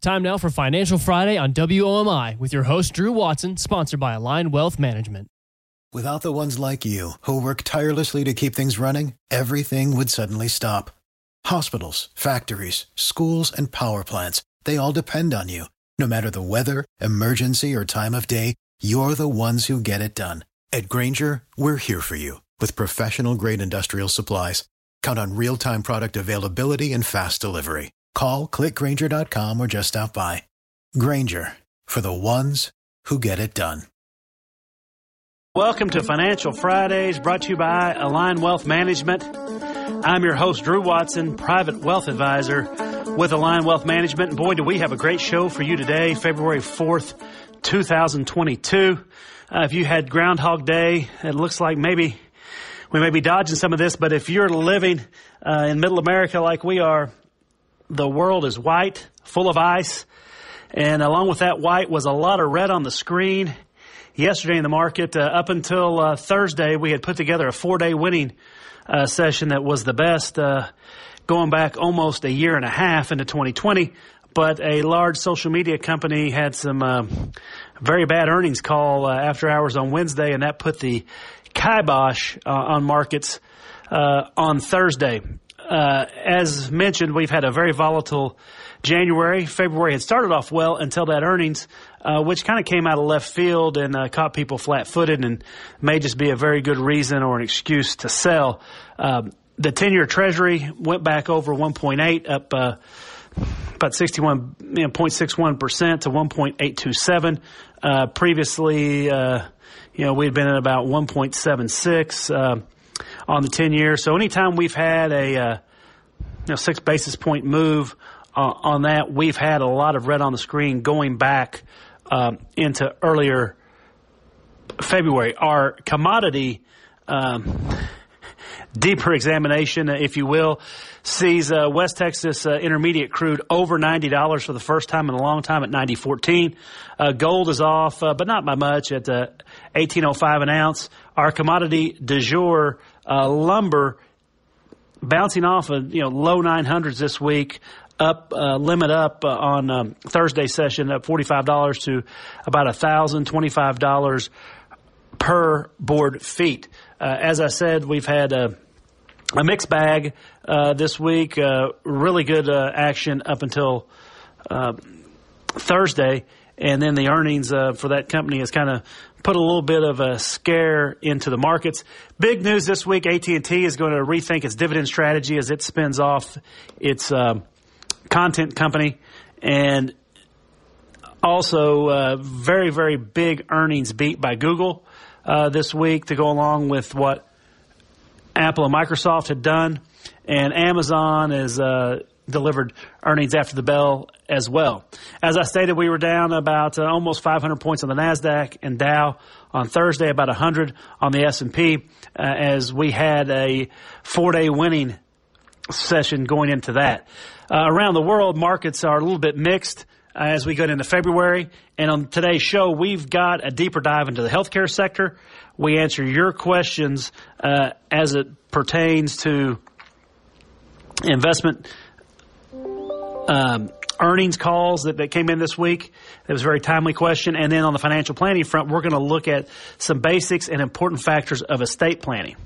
Time now for Financial Friday on WOMI with your host, Drew Watson, sponsored by Align Wealth Management. Without the ones like you, who work tirelessly to keep things running, everything would suddenly stop. Hospitals, factories, schools, and power plants, they all depend on you. No matter the weather, emergency, or time of day, you're the ones who get it done. At Grainger, we're here for you with professional grade industrial supplies. Count on real time product availability and fast delivery. Call clickgrainger.com or just stop by. Grainger for the ones who get it done. Welcome to Financial Fridays brought to you by Align Wealth Management. I'm your host, Drew Watson, private wealth advisor with Align Wealth Management. And boy, do we have a great show for you today, February 4th, 2022. Uh, if you had Groundhog Day, it looks like maybe we may be dodging some of this, but if you're living uh, in middle America like we are, the world is white, full of ice. And along with that white was a lot of red on the screen. Yesterday in the market, uh, up until uh, Thursday, we had put together a four day winning uh, session that was the best, uh, going back almost a year and a half into 2020. But a large social media company had some uh, very bad earnings call uh, after hours on Wednesday, and that put the kibosh on markets on Thursday uh, as mentioned, we've had a very volatile January. February had started off well until that earnings, uh, which kind of came out of left field and uh, caught people flat footed and may just be a very good reason or an excuse to sell. Um, the 10 year treasury went back over 1.8 up, uh, about 61.61% to 1.827. Uh, previously, uh, you know, we'd been at about 1.76. Uh, on the 10 year. So anytime we've had a uh, you know, six basis point move uh, on that, we've had a lot of red on the screen going back um, into earlier February. Our commodity um, deeper examination, if you will, sees uh, West Texas uh, Intermediate crude over ninety dollars for the first time in a long time at ninety fourteen. Uh, gold is off, uh, but not by much at uh, eighteen oh five an ounce. Our commodity du jour uh, lumber bouncing off of you know low 900s this week, up uh, limit up uh, on um, Thursday session up forty five dollars to about a thousand twenty five dollars per board feet. Uh, as I said, we've had a, a mixed bag uh, this week. Uh, really good action up until Thursday and then the earnings uh, for that company has kind of put a little bit of a scare into the markets. Big news this week: AT and T is going to rethink its dividend strategy as it spins off its uh, content company, and also uh, very very big earnings beat by Google uh, this week to go along with what Apple and Microsoft had done, and Amazon is uh, delivered earnings after the bell as well. As I stated, we were down about uh, almost 500 points on the Nasdaq and Dow on Thursday, about 100 on the S&P, uh, as we had a four-day winning session going into that. Uh, around the world, markets are a little bit mixed uh, as we get into February. And on today's show, we've got a deeper dive into the healthcare sector. We answer your questions uh, as it pertains to investment um, earnings calls that, that came in this week. It was a very timely question. And then on the financial planning front, we're going to look at some basics and important factors of estate planning.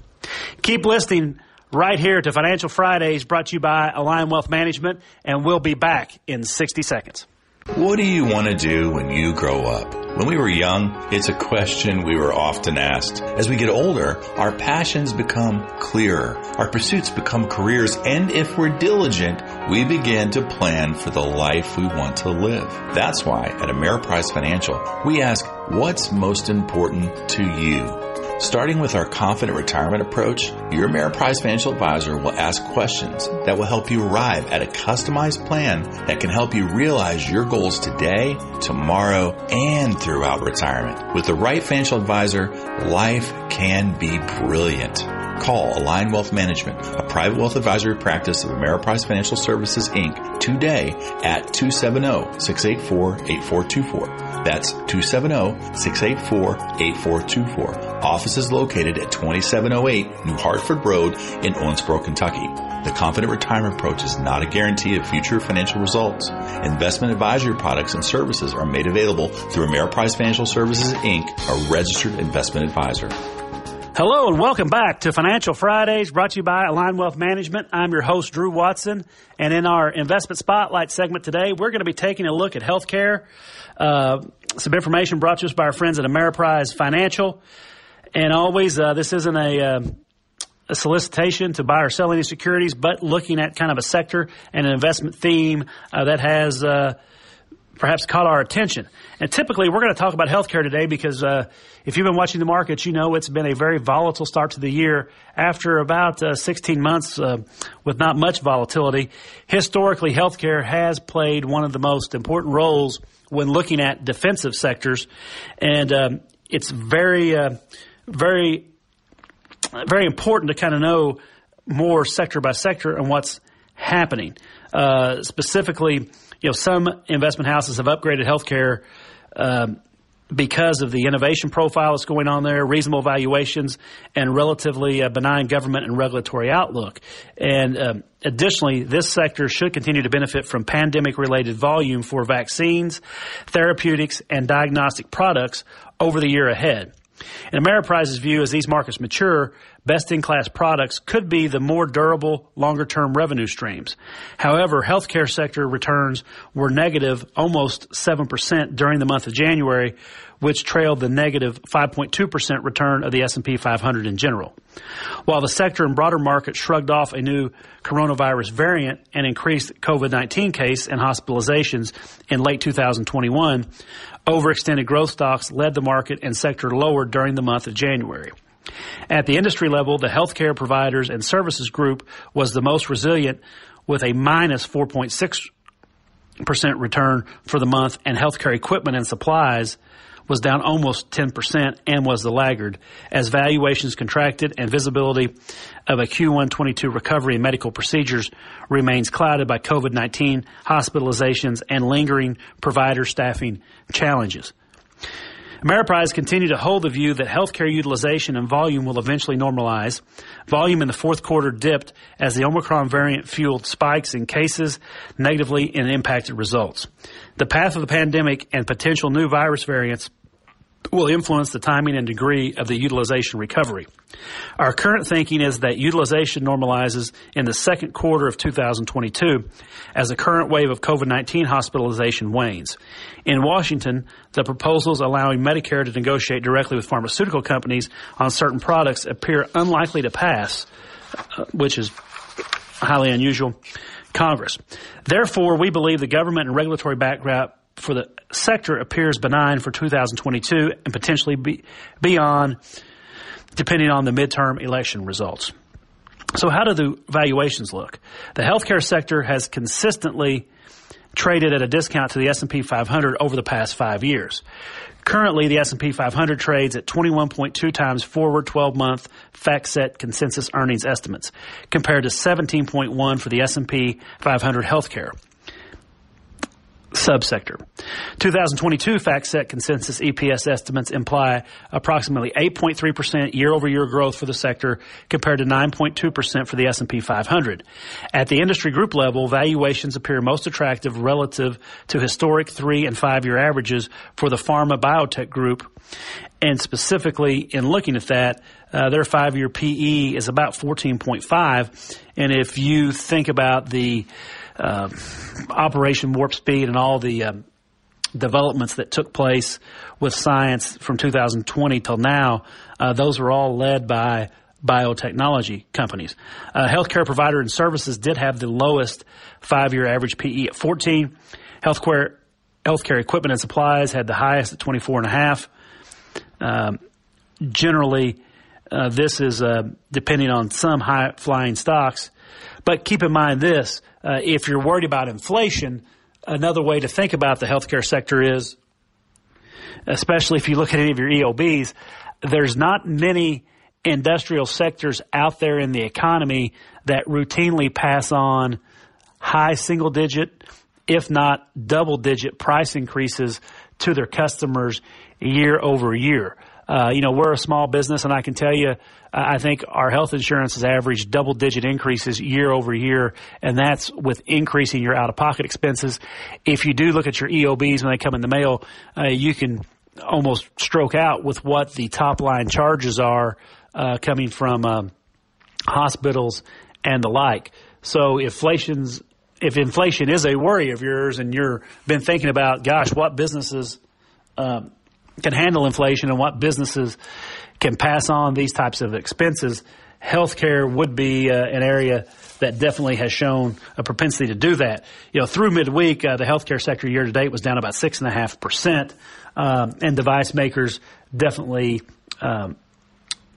Keep listening right here to Financial Fridays brought to you by Align Wealth Management, and we'll be back in 60 seconds. What do you want to do when you grow up? When we were young, it's a question we were often asked. As we get older, our passions become clearer, our pursuits become careers, and if we're diligent, we begin to plan for the life we want to live. That's why at Ameriprise Financial, we ask, what's most important to you? Starting with our confident retirement approach, your Ameriprise financial advisor will ask questions that will help you arrive at a customized plan that can help you realize your goals today, tomorrow, and throughout retirement. With the right financial advisor, life can be brilliant. Call Align Wealth Management, a private wealth advisory practice of Ameriprise Financial Services Inc. today at 270-684-8424. That's 270-684-8424. Office is located at 2708 New Hartford Road in Owensboro, Kentucky. The Confident Retirement Approach is not a guarantee of future financial results. Investment advisory products and services are made available through Ameriprise Financial Services, Inc., a registered investment advisor. Hello and welcome back to Financial Fridays brought to you by Align Wealth Management. I'm your host, Drew Watson. And in our investment spotlight segment today, we're going to be taking a look at healthcare. Uh, some information brought to us by our friends at Ameriprise Financial. And always, uh, this isn't a, uh, a solicitation to buy or sell any securities, but looking at kind of a sector and an investment theme uh, that has uh, perhaps caught our attention. And typically, we're going to talk about healthcare today because uh, if you've been watching the markets, you know it's been a very volatile start to the year. After about uh, 16 months uh, with not much volatility, historically, healthcare has played one of the most important roles when looking at defensive sectors, and um, it's very, uh, very, very important to kind of know more sector by sector and what's happening. Uh, specifically, you know, some investment houses have upgraded healthcare um, because of the innovation profile that's going on there, reasonable valuations, and relatively uh, benign government and regulatory outlook. And um, additionally, this sector should continue to benefit from pandemic related volume for vaccines, therapeutics, and diagnostic products over the year ahead. In Ameriprise's view, as these markets mature, best in class products could be the more durable, longer term revenue streams. However, healthcare sector returns were negative almost 7% during the month of January, which trailed the negative 5.2% return of the S&P 500 in general. While the sector and broader market shrugged off a new coronavirus variant and increased COVID-19 case and hospitalizations in late 2021, overextended growth stocks led the market and sector lower during the month of January. At the industry level, the healthcare providers and services group was the most resilient with a minus 4.6% return for the month and healthcare equipment and supplies was down almost 10% and was the laggard as valuations contracted and visibility of a Q1 22 recovery in medical procedures remains clouded by COVID-19 hospitalizations and lingering provider staffing challenges. Ameriprise continued to hold the view that healthcare utilization and volume will eventually normalize. Volume in the fourth quarter dipped as the Omicron variant fueled spikes in cases negatively and impacted results. The path of the pandemic and potential new virus variants will influence the timing and degree of the utilization recovery. Our current thinking is that utilization normalizes in the second quarter of 2022 as the current wave of COVID-19 hospitalization wanes. In Washington, the proposals allowing Medicare to negotiate directly with pharmaceutical companies on certain products appear unlikely to pass, uh, which is highly unusual. Congress. Therefore, we believe the government and regulatory background for the sector appears benign for 2022 and potentially be, beyond, depending on the midterm election results. So, how do the valuations look? The healthcare sector has consistently traded at a discount to the S&P 500 over the past five years. Currently, the S&P 500 trades at 21.2 times forward 12-month FactSet consensus earnings estimates, compared to 17.1 for the S&P 500 healthcare subsector. 2022 FactSet consensus EPS estimates imply approximately 8.3% year-over-year growth for the sector compared to 9.2% for the S&P 500. At the industry group level, valuations appear most attractive relative to historic 3 and 5-year averages for the pharma biotech group. And specifically in looking at that, uh, their 5-year PE is about 14.5 and if you think about the uh, Operation Warp Speed and all the um, developments that took place with science from 2020 till now, uh, those were all led by biotechnology companies. Uh, healthcare provider and services did have the lowest five-year average PE at 14. Healthcare healthcare equipment and supplies had the highest at 24 and a half. Um, generally, uh, this is uh, depending on some high flying stocks. But keep in mind this uh, if you're worried about inflation, another way to think about the healthcare sector is, especially if you look at any of your EOBs, there's not many industrial sectors out there in the economy that routinely pass on high single digit if not double digit price increases to their customers year over year. Uh, you know, we're a small business, and I can tell you, I think our health insurance has averaged double digit increases year over year, and that's with increasing your out of pocket expenses. If you do look at your EOBs when they come in the mail, uh, you can almost stroke out with what the top line charges are uh, coming from um, hospitals and the like. So inflation's if inflation is a worry of yours and you've been thinking about, gosh, what businesses um, can handle inflation and what businesses can pass on these types of expenses, healthcare would be uh, an area that definitely has shown a propensity to do that. You know, through midweek, uh, the healthcare sector year to date was down about six and a half percent, um, and device makers definitely um,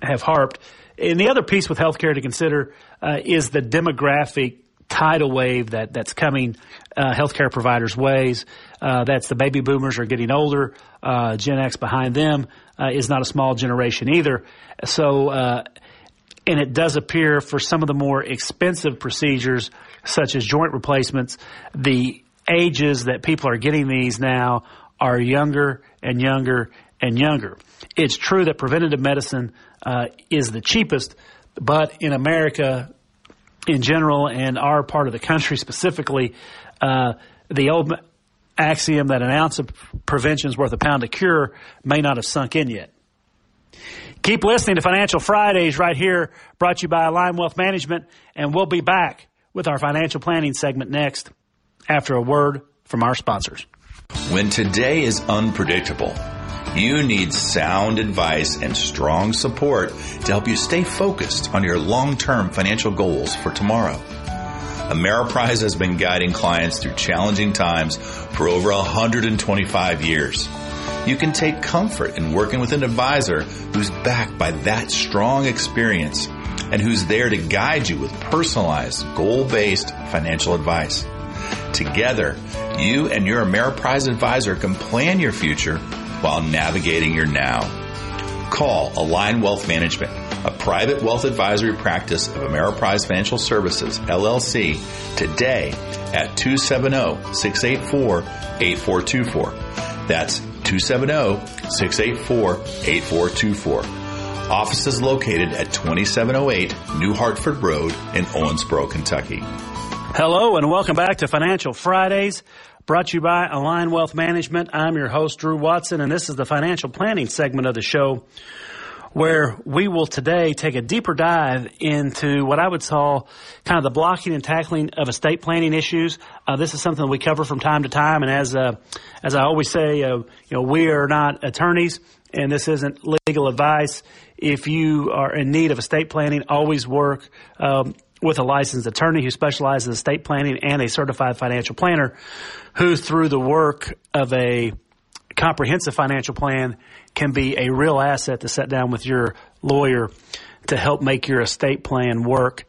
have harped. And the other piece with healthcare to consider uh, is the demographic tidal wave that that's coming uh, healthcare providers' ways. Uh, that's the baby boomers are getting older. Uh, Gen X behind them uh, is not a small generation either. So, uh, and it does appear for some of the more expensive procedures, such as joint replacements, the ages that people are getting these now are younger and younger and younger. It's true that preventative medicine uh, is the cheapest, but in America, in general and our part of the country specifically, uh, the old axiom that an ounce of prevention is worth a pound of cure may not have sunk in yet. Keep listening to Financial Fridays right here, brought to you by Align Wealth Management, and we'll be back with our financial planning segment next after a word from our sponsors. When today is unpredictable, you need sound advice and strong support to help you stay focused on your long-term financial goals for tomorrow. Ameriprise has been guiding clients through challenging times for over 125 years. You can take comfort in working with an advisor who's backed by that strong experience and who's there to guide you with personalized, goal-based financial advice. Together, you and your Ameriprise advisor can plan your future while navigating your now. Call Align Wealth Management, a private wealth advisory practice of Ameriprise Financial Services, LLC, today at 270-684-8424. That's 270-684-8424. Office is located at 2708 New Hartford Road in Owensboro, Kentucky. Hello and welcome back to Financial Fridays. Brought to you by Align Wealth Management. I'm your host, Drew Watson, and this is the financial planning segment of the show where we will today take a deeper dive into what I would call kind of the blocking and tackling of estate planning issues. Uh, this is something we cover from time to time, and as uh, as I always say, uh, you know, we are not attorneys, and this isn't legal advice. If you are in need of estate planning, always work um, with a licensed attorney who specializes in estate planning and a certified financial planner who, through the work of a comprehensive financial plan, can be a real asset to sit down with your lawyer to help make your estate plan work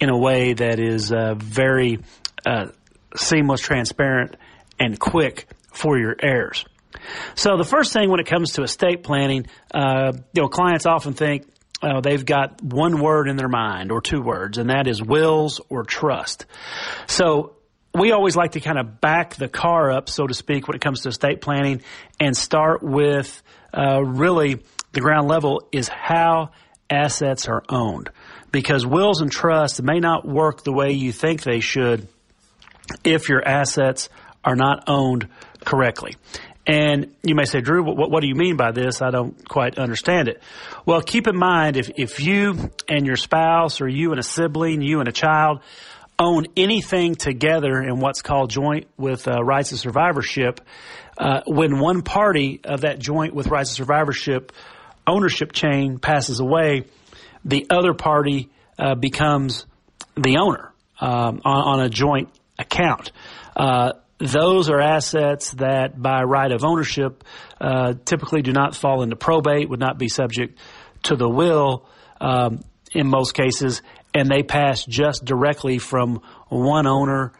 in a way that is uh, very uh, seamless, transparent, and quick for your heirs. So the first thing when it comes to estate planning, uh, you know, clients often think, uh, they've got one word in their mind or two words, and that is wills or trust. So we always like to kind of back the car up, so to speak, when it comes to estate planning and start with uh, really the ground level is how assets are owned. Because wills and trusts may not work the way you think they should if your assets are not owned correctly. And you may say, Drew, what, what, do you mean by this? I don't quite understand it. Well, keep in mind if, if you and your spouse or you and a sibling, you and a child own anything together in what's called joint with uh, rights of survivorship, uh, when one party of that joint with rights of survivorship ownership chain passes away, the other party uh, becomes the owner um, on, on, a joint account. Uh, those are assets that, by right of ownership, uh, typically do not fall into probate, would not be subject to the will um, in most cases, and they pass just directly from one owner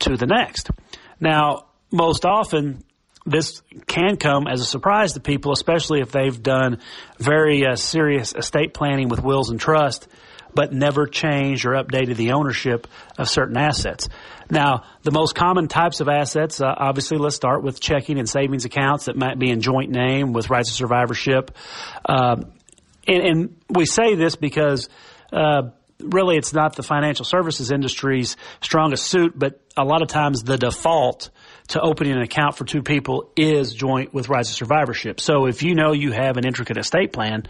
to the next. Now, most often, this can come as a surprise to people, especially if they've done very uh, serious estate planning with wills and trust. But never changed or updated the ownership of certain assets. Now, the most common types of assets, uh, obviously, let's start with checking and savings accounts that might be in joint name with rights of survivorship. Uh, and, and, we say this because uh, really it's not the financial services industry's strongest suit, but a lot of times the default to opening an account for two people is joint with rights of survivorship. So if you know you have an intricate estate plan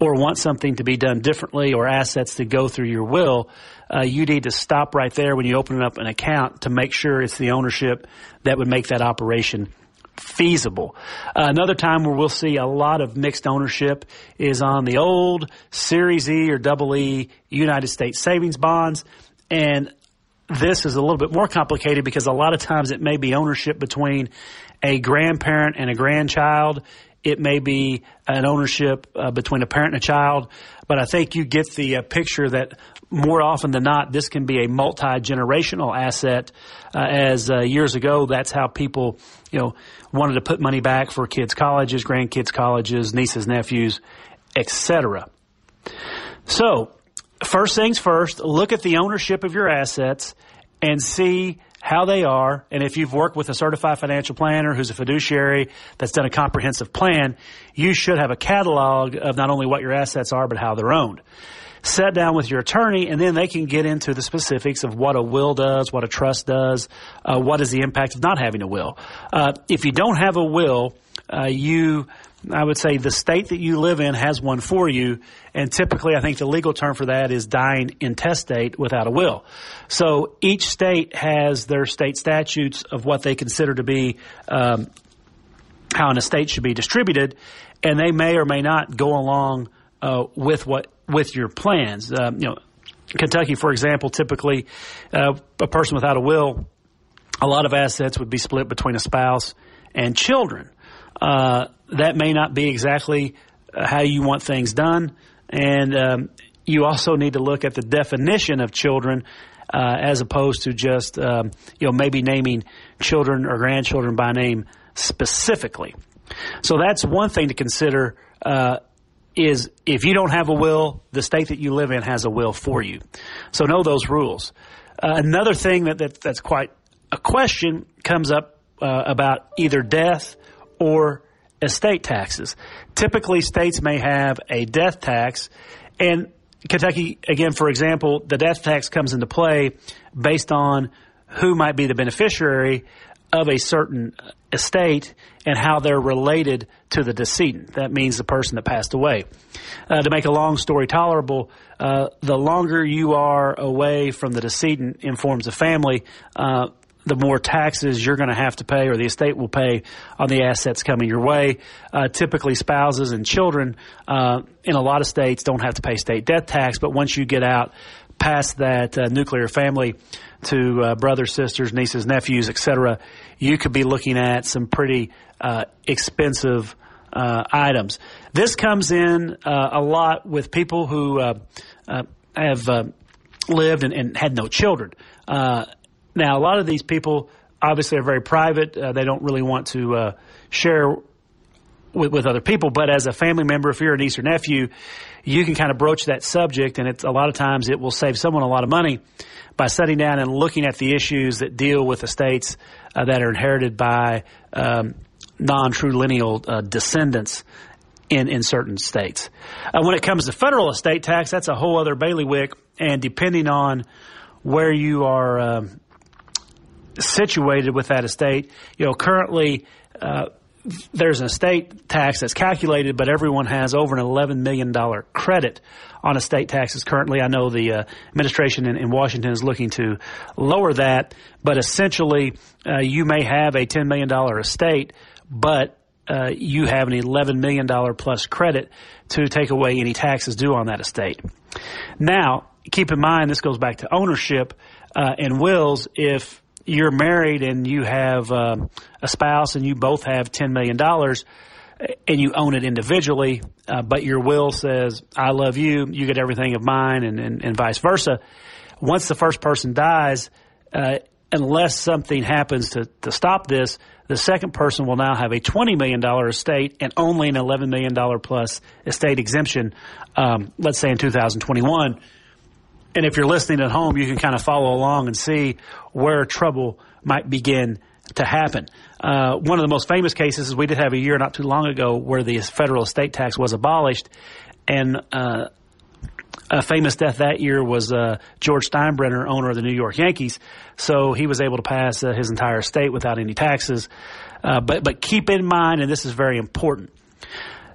or want something to be done differently or assets to go through your will, uh, you need to stop right there when you open up an account to make sure it's the ownership that would make that operation feasible. Uh, another time where we'll see a lot of mixed ownership is on the old Series E or Double E United States savings bonds. And this is a little bit more complicated because a lot of times it may be ownership between a grandparent and a grandchild. It may be an ownership uh, between a parent and a child, but I think you get the uh, picture that more often than not, this can be a multi generational asset. Uh, as uh, years ago, that's how people, you know, wanted to put money back for kids' colleges, grandkids' colleges, nieces, nephews, etc. So, first things first, look at the ownership of your assets and see how they are. And if you've worked with a certified financial planner who's a fiduciary that's done a comprehensive plan, you should have a catalog of not only what your assets are, but how they're owned. Set down with your attorney, and then they can get into the specifics of what a will does, what a trust does, uh, what is the impact of not having a will. Uh, if you don't have a will, uh, you I would say the state that you live in has one for you, and typically I think the legal term for that is dying intestate without a will. So each state has their state statutes of what they consider to be um, how an estate should be distributed, and they may or may not go along uh, with what with your plans. Um, you know, Kentucky, for example, typically uh, a person without a will, a lot of assets would be split between a spouse and children. Uh, that may not be exactly uh, how you want things done. And um, you also need to look at the definition of children uh, as opposed to just, um, you know, maybe naming children or grandchildren by name specifically. So that's one thing to consider. Uh, is if you don't have a will, the state that you live in has a will for you. So know those rules. Uh, another thing that, that, that's quite a question comes up uh, about either death or estate taxes. Typically, states may have a death tax, and Kentucky, again, for example, the death tax comes into play based on who might be the beneficiary of a certain estate and how they're related to the decedent. That means the person that passed away. Uh, to make a long story tolerable, uh, the longer you are away from the decedent in forms of family, uh, the more taxes you're going to have to pay or the estate will pay on the assets coming your way. Uh, typically, spouses and children uh, in a lot of states don't have to pay state death tax, but once you get out past that uh, nuclear family to uh, brothers, sisters, nieces, nephews, etc., you could be looking at some pretty uh, expensive uh, items. This comes in a lot with people who have lived and, and, had no children. Uh, now, a lot of these people obviously are very private. Uh, they don't really want to uh, share with, with other people. But as a family member, if you're a niece or nephew, you can kind of broach that subject, and it's a lot of times it will save someone a lot of money by sitting down and looking at the issues that deal with estates uh, that are inherited by um, non-true lineal uh, descendants in, in certain states. Uh, when it comes to federal estate tax, that's a whole other bailiwick, and depending on where you are um, situated with that estate. You know, currently uh, there's an estate tax that's calculated, but everyone has over an $11 million credit on estate taxes currently. I know the uh, administration in, in, Washington is looking to lower that, but essentially uh, you may have a $10 million estate, but uh, you have an $11 million plus credit to take away any taxes due on that estate. Now, keep in mind, this goes back to ownership uh, and wills. If you're married and you have um, a spouse and you both have $10 million and you own it individually, uh, but your will says, I love you, you get everything of mine, and, and, and vice versa. Once the first person dies, uh, unless something happens to, to stop this, the second person will now have a $20 million estate and only an $11 million plus estate exemption, um, let's say in 2021 and if you're listening at home, you can kind of follow along and see where trouble might begin to happen. Uh, one of the most famous cases is we did have a year not too long ago where the federal estate tax was abolished, and uh, a famous death that year was uh, George Steinbrenner, owner of the New York Yankees. So he was able to pass uh, his entire estate without any taxes. Uh, but but keep in mind, and this is very important,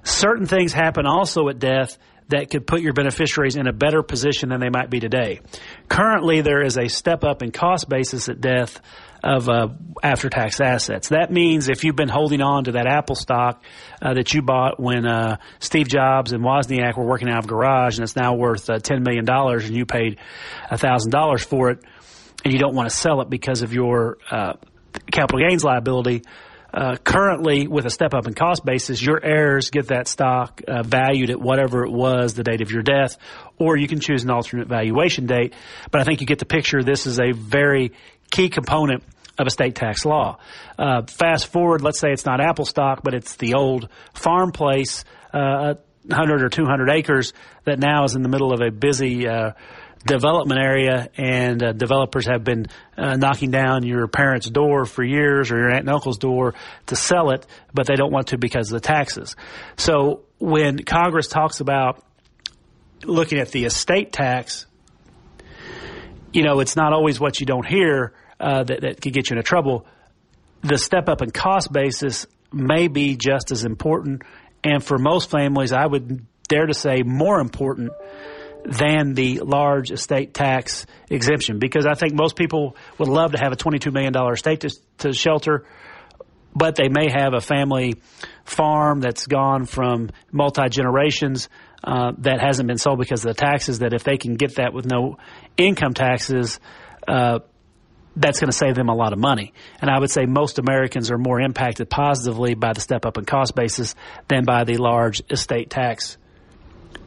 certain things happen also at death that could put your beneficiaries in a better position than they might be today. Currently, there is a step up in cost basis at death of uh, after tax assets. That means if you've been holding on to that Apple stock uh, that you bought when uh, Steve Jobs and Wozniak were working out of garage and it's now worth uh, $10 million and you paid $1,000 for it and you don't want to sell it because of your uh, capital gains liability, uh, currently, with a step up in cost basis, your heirs get that stock uh, valued at whatever it was the date of your death, or you can choose an alternate valuation date. But I think you get the picture. This is a very key component of estate tax law. Uh, fast forward, let's say it's not Apple stock, but it's the old farm place, uh, 100 or 200 acres that now is in the middle of a busy uh, development area, and uh, developers have been uh, knocking down your parents' door for years or your aunt and uncle's door to sell it, but they don't want to because of the taxes. So when Congress talks about looking at the estate tax, you know, it's not always what you don't hear uh, that, that could get you into trouble. The step up in cost basis may be just as important, and for most families, I would dare to say more important than the large estate tax exemption because I think most people would love to have a $22 million estate to, to shelter, but they may have a family farm that's gone from multi generations uh, that hasn't been sold because of the taxes. That if they can get that with no income taxes, uh, that's going to save them a lot of money. And I would say most Americans are more impacted positively by the step up in cost basis than by the large estate tax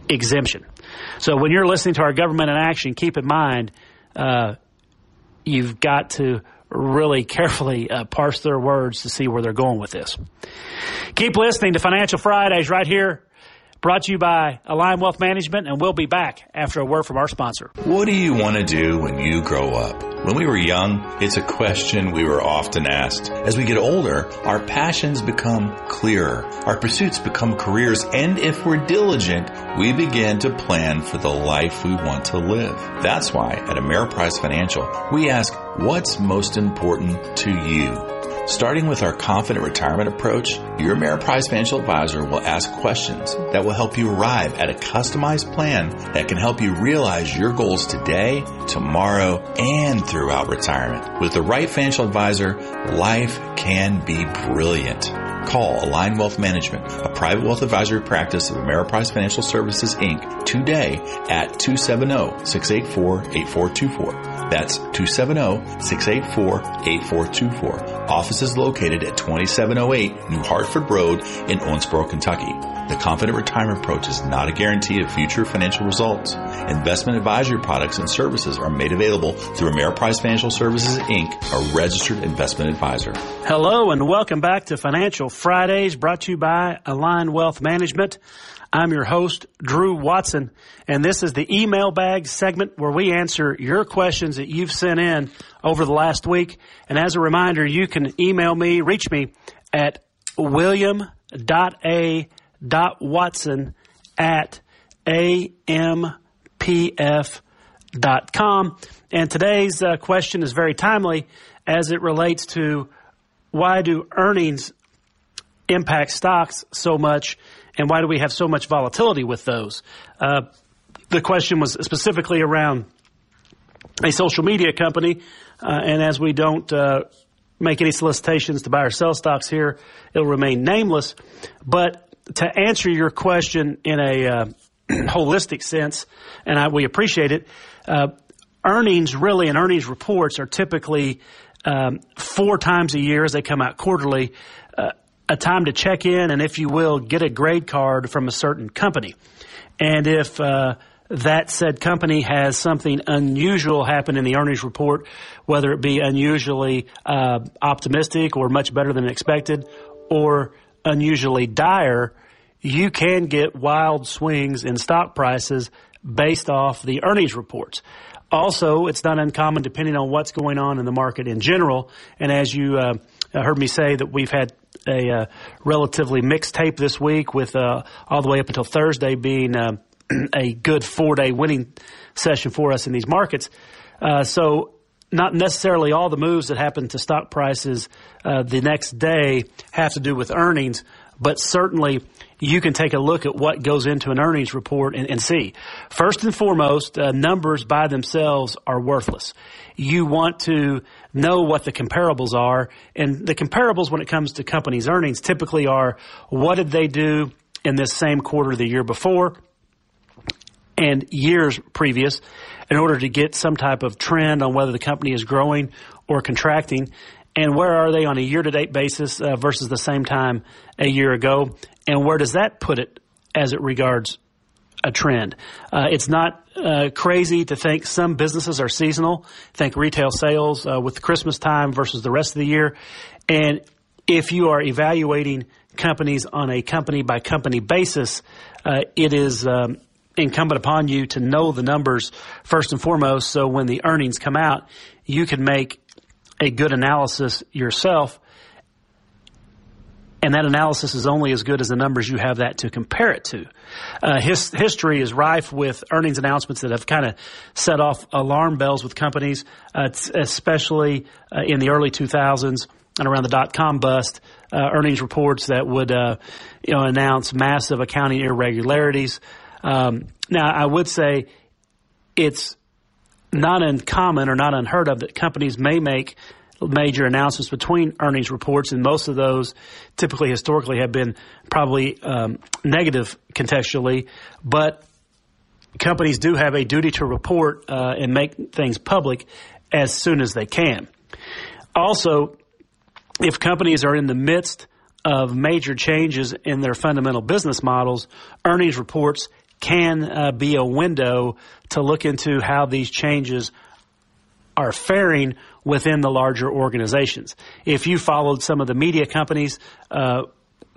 exemption. So when you're listening to our government in action, keep in mind uh, you've got to really carefully uh, parse their words to see where they're going with this. Keep listening to Financial Fridays right here Brought to you by Align Wealth Management, and we'll be back after a word from our sponsor. What do you want to do when you grow up? When we were young, it's a question we were often asked. As we get older, our passions become clearer, our pursuits become careers, and if we're diligent, we begin to plan for the life we want to live. That's why at Ameriprise Financial, we ask, what's most important to you? Starting with our confident retirement approach, your Ameriprise financial advisor will ask questions that will help you arrive at a customized plan that can help you realize your goals today, tomorrow, and throughout retirement. With the right financial advisor, life can be brilliant. Call Align Wealth Management, a private wealth advisory practice of Ameriprise Financial Services Inc. today at 270-684-8424. That's 270-684-8424. Office is located at 2708 New Hartford Road in Owensboro, Kentucky. The Confident Retirement Approach is not a guarantee of future financial results. Investment advisory products and services are made available through Ameriprise Financial Services Inc., a registered investment advisor. Hello and welcome back to Financial Fridays brought to you by Align Wealth Management. I'm your host, Drew Watson, and this is the email bag segment where we answer your questions that you've sent in over the last week. And as a reminder, you can email me, reach me at william.a.watson at ampf.com. And today's uh, question is very timely as it relates to why do earnings impact stocks so much and why do we have so much volatility with those? Uh, the question was specifically around a social media company, uh, and as we don't uh, make any solicitations to buy or sell stocks here, it'll remain nameless. But to answer your question in a uh, holistic sense, and I, we appreciate it, uh, earnings really and earnings reports are typically um, four times a year as they come out quarterly a time to check in and, if you will, get a grade card from a certain company. And if uh, that said company has something unusual happen in the earnings report, whether it be unusually uh, optimistic or much better than expected, or unusually dire, you can get wild swings in stock prices based off the earnings reports. Also, it's not uncommon depending on what's going on in the market in general. And as you uh, heard me say that we've had a uh, relatively mixed tape this week with uh, all the way up until Thursday being uh, a good four day winning session for us in these markets. Uh, so not necessarily all the moves that happen to stock prices uh, the next day have to do with earnings, but certainly you can take a look at what goes into an earnings report and, and see. First and foremost, uh, numbers by themselves are worthless. You want to know what the comparables are, and the comparables when it comes to companies' earnings typically are what did they do in this same quarter the year before and years previous in order to get some type of trend on whether the company is growing or contracting and where are they on a year to date basis uh, versus the same time a year ago and where does that put it as it regards a trend. Uh, it's not uh, crazy to think some businesses are seasonal. Think retail sales uh, with Christmas time versus the rest of the year. And if you are evaluating companies on a company by company basis, uh, it is um, incumbent upon you to know the numbers first and foremost. So when the earnings come out, you can make a good analysis yourself and that analysis is only as good as the numbers you have that to compare it to. Uh, his, history is rife with earnings announcements that have kind of set off alarm bells with companies, uh, especially uh, in the early 2000s and around the dot com bust. Uh, earnings reports that would, uh, you know, announce massive accounting irregularities. Um, now, I would say it's not uncommon or not unheard of that companies may make major announcements between earnings reports, and most of those typically historically have been probably um, negative contextually, but companies do have a duty to report uh, and make things public as soon as they can. Also, if companies are in the midst of major changes in their fundamental business models, earnings reports can uh, be a window to look into how these changes are faring within the larger organizations. If you followed some of the media companies uh,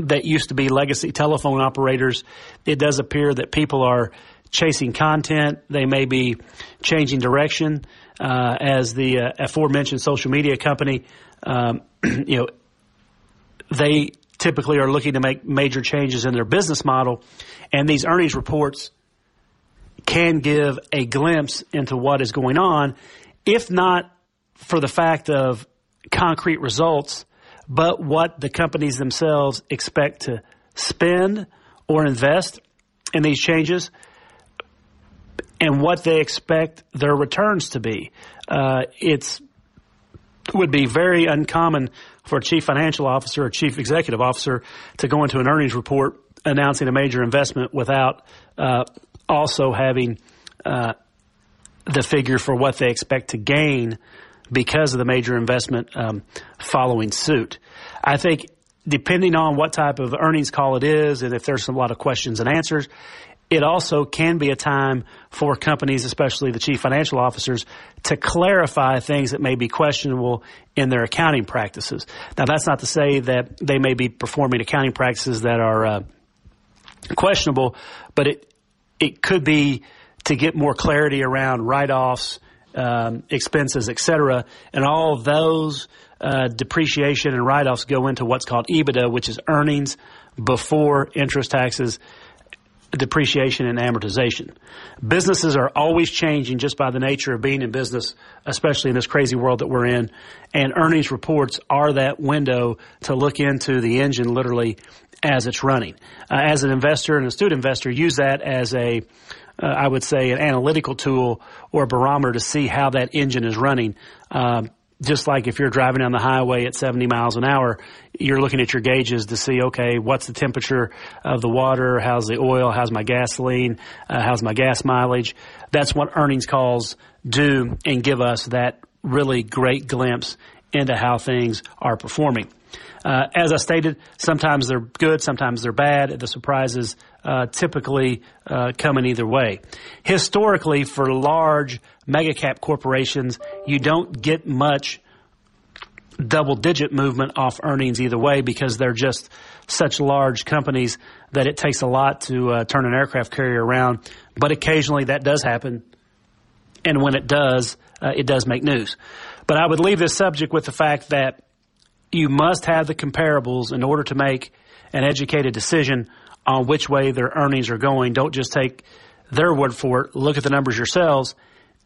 that used to be legacy telephone operators, it does appear that people are chasing content. They may be changing direction. Uh, as the uh, aforementioned social media company, um, you know, they typically are looking to make major changes in their business model, and these earnings reports can give a glimpse into what is going on if not for the fact of concrete results, but what the companies themselves expect to spend or invest in these changes and what they expect their returns to be. Uh, it's would be very uncommon for a chief financial officer or chief executive officer to go into an earnings report announcing a major investment without uh, also having uh, the figure for what they expect to gain because of the major investment um, following suit. I think depending on what type of earnings call it is and if there's a lot of questions and answers, it also can be a time for companies, especially the chief financial officers, to clarify things that may be questionable in their accounting practices. Now, that's not to say that they may be performing accounting practices that are uh, questionable, but it it could be to get more clarity around write-offs, um, expenses, et cetera, and all those uh, depreciation and write-offs go into what's called EBITDA, which is earnings before interest, taxes, depreciation, and amortization. Businesses are always changing just by the nature of being in business, especially in this crazy world that we're in. And earnings reports are that window to look into the engine literally as it's running. Uh, as an investor and a student investor, use that as a uh, I would say, an analytical tool or a barometer to see how that engine is running. Um, just like if you're driving down the highway at 70 miles an hour, you're looking at your gauges to see, okay, what's the temperature of the water? How's the oil? How's my gasoline? Uh, how's my gas mileage? That's what earnings calls do and give us that really great glimpse into how things are performing. Uh, as I stated, sometimes they're good, sometimes they're bad. The surprises uh, typically uh, come in either way. Historically, for large mega cap corporations, you don't get much double digit movement off earnings either way because they're just such large companies that it takes a lot to uh, turn an aircraft carrier around. But occasionally that does happen. And when it does, uh, it does make news. But I would leave this subject with the fact that you must have the comparables in order to make an educated decision on which way their earnings are going. Don't just take their word for it. Look at the numbers yourselves.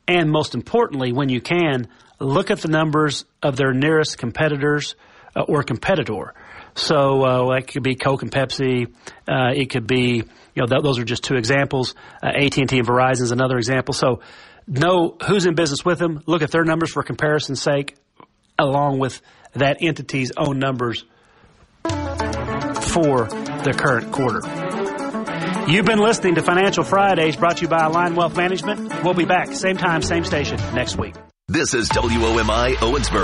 And most importantly, when you can, look at the numbers of their nearest competitors uh, or competitor. So uh, that could be Coke and Pepsi. Uh, it could be, you know, th- those are just two examples. Uh, AT&T and Verizon is another example. So know who's in business with them. Look at their numbers for comparison's sake, along with that entity's own numbers for the current quarter. You've been listening to Financial Fridays brought to you by Align Wealth Management. We'll be back, same time, same station, next week. This is WOMI Owensboro.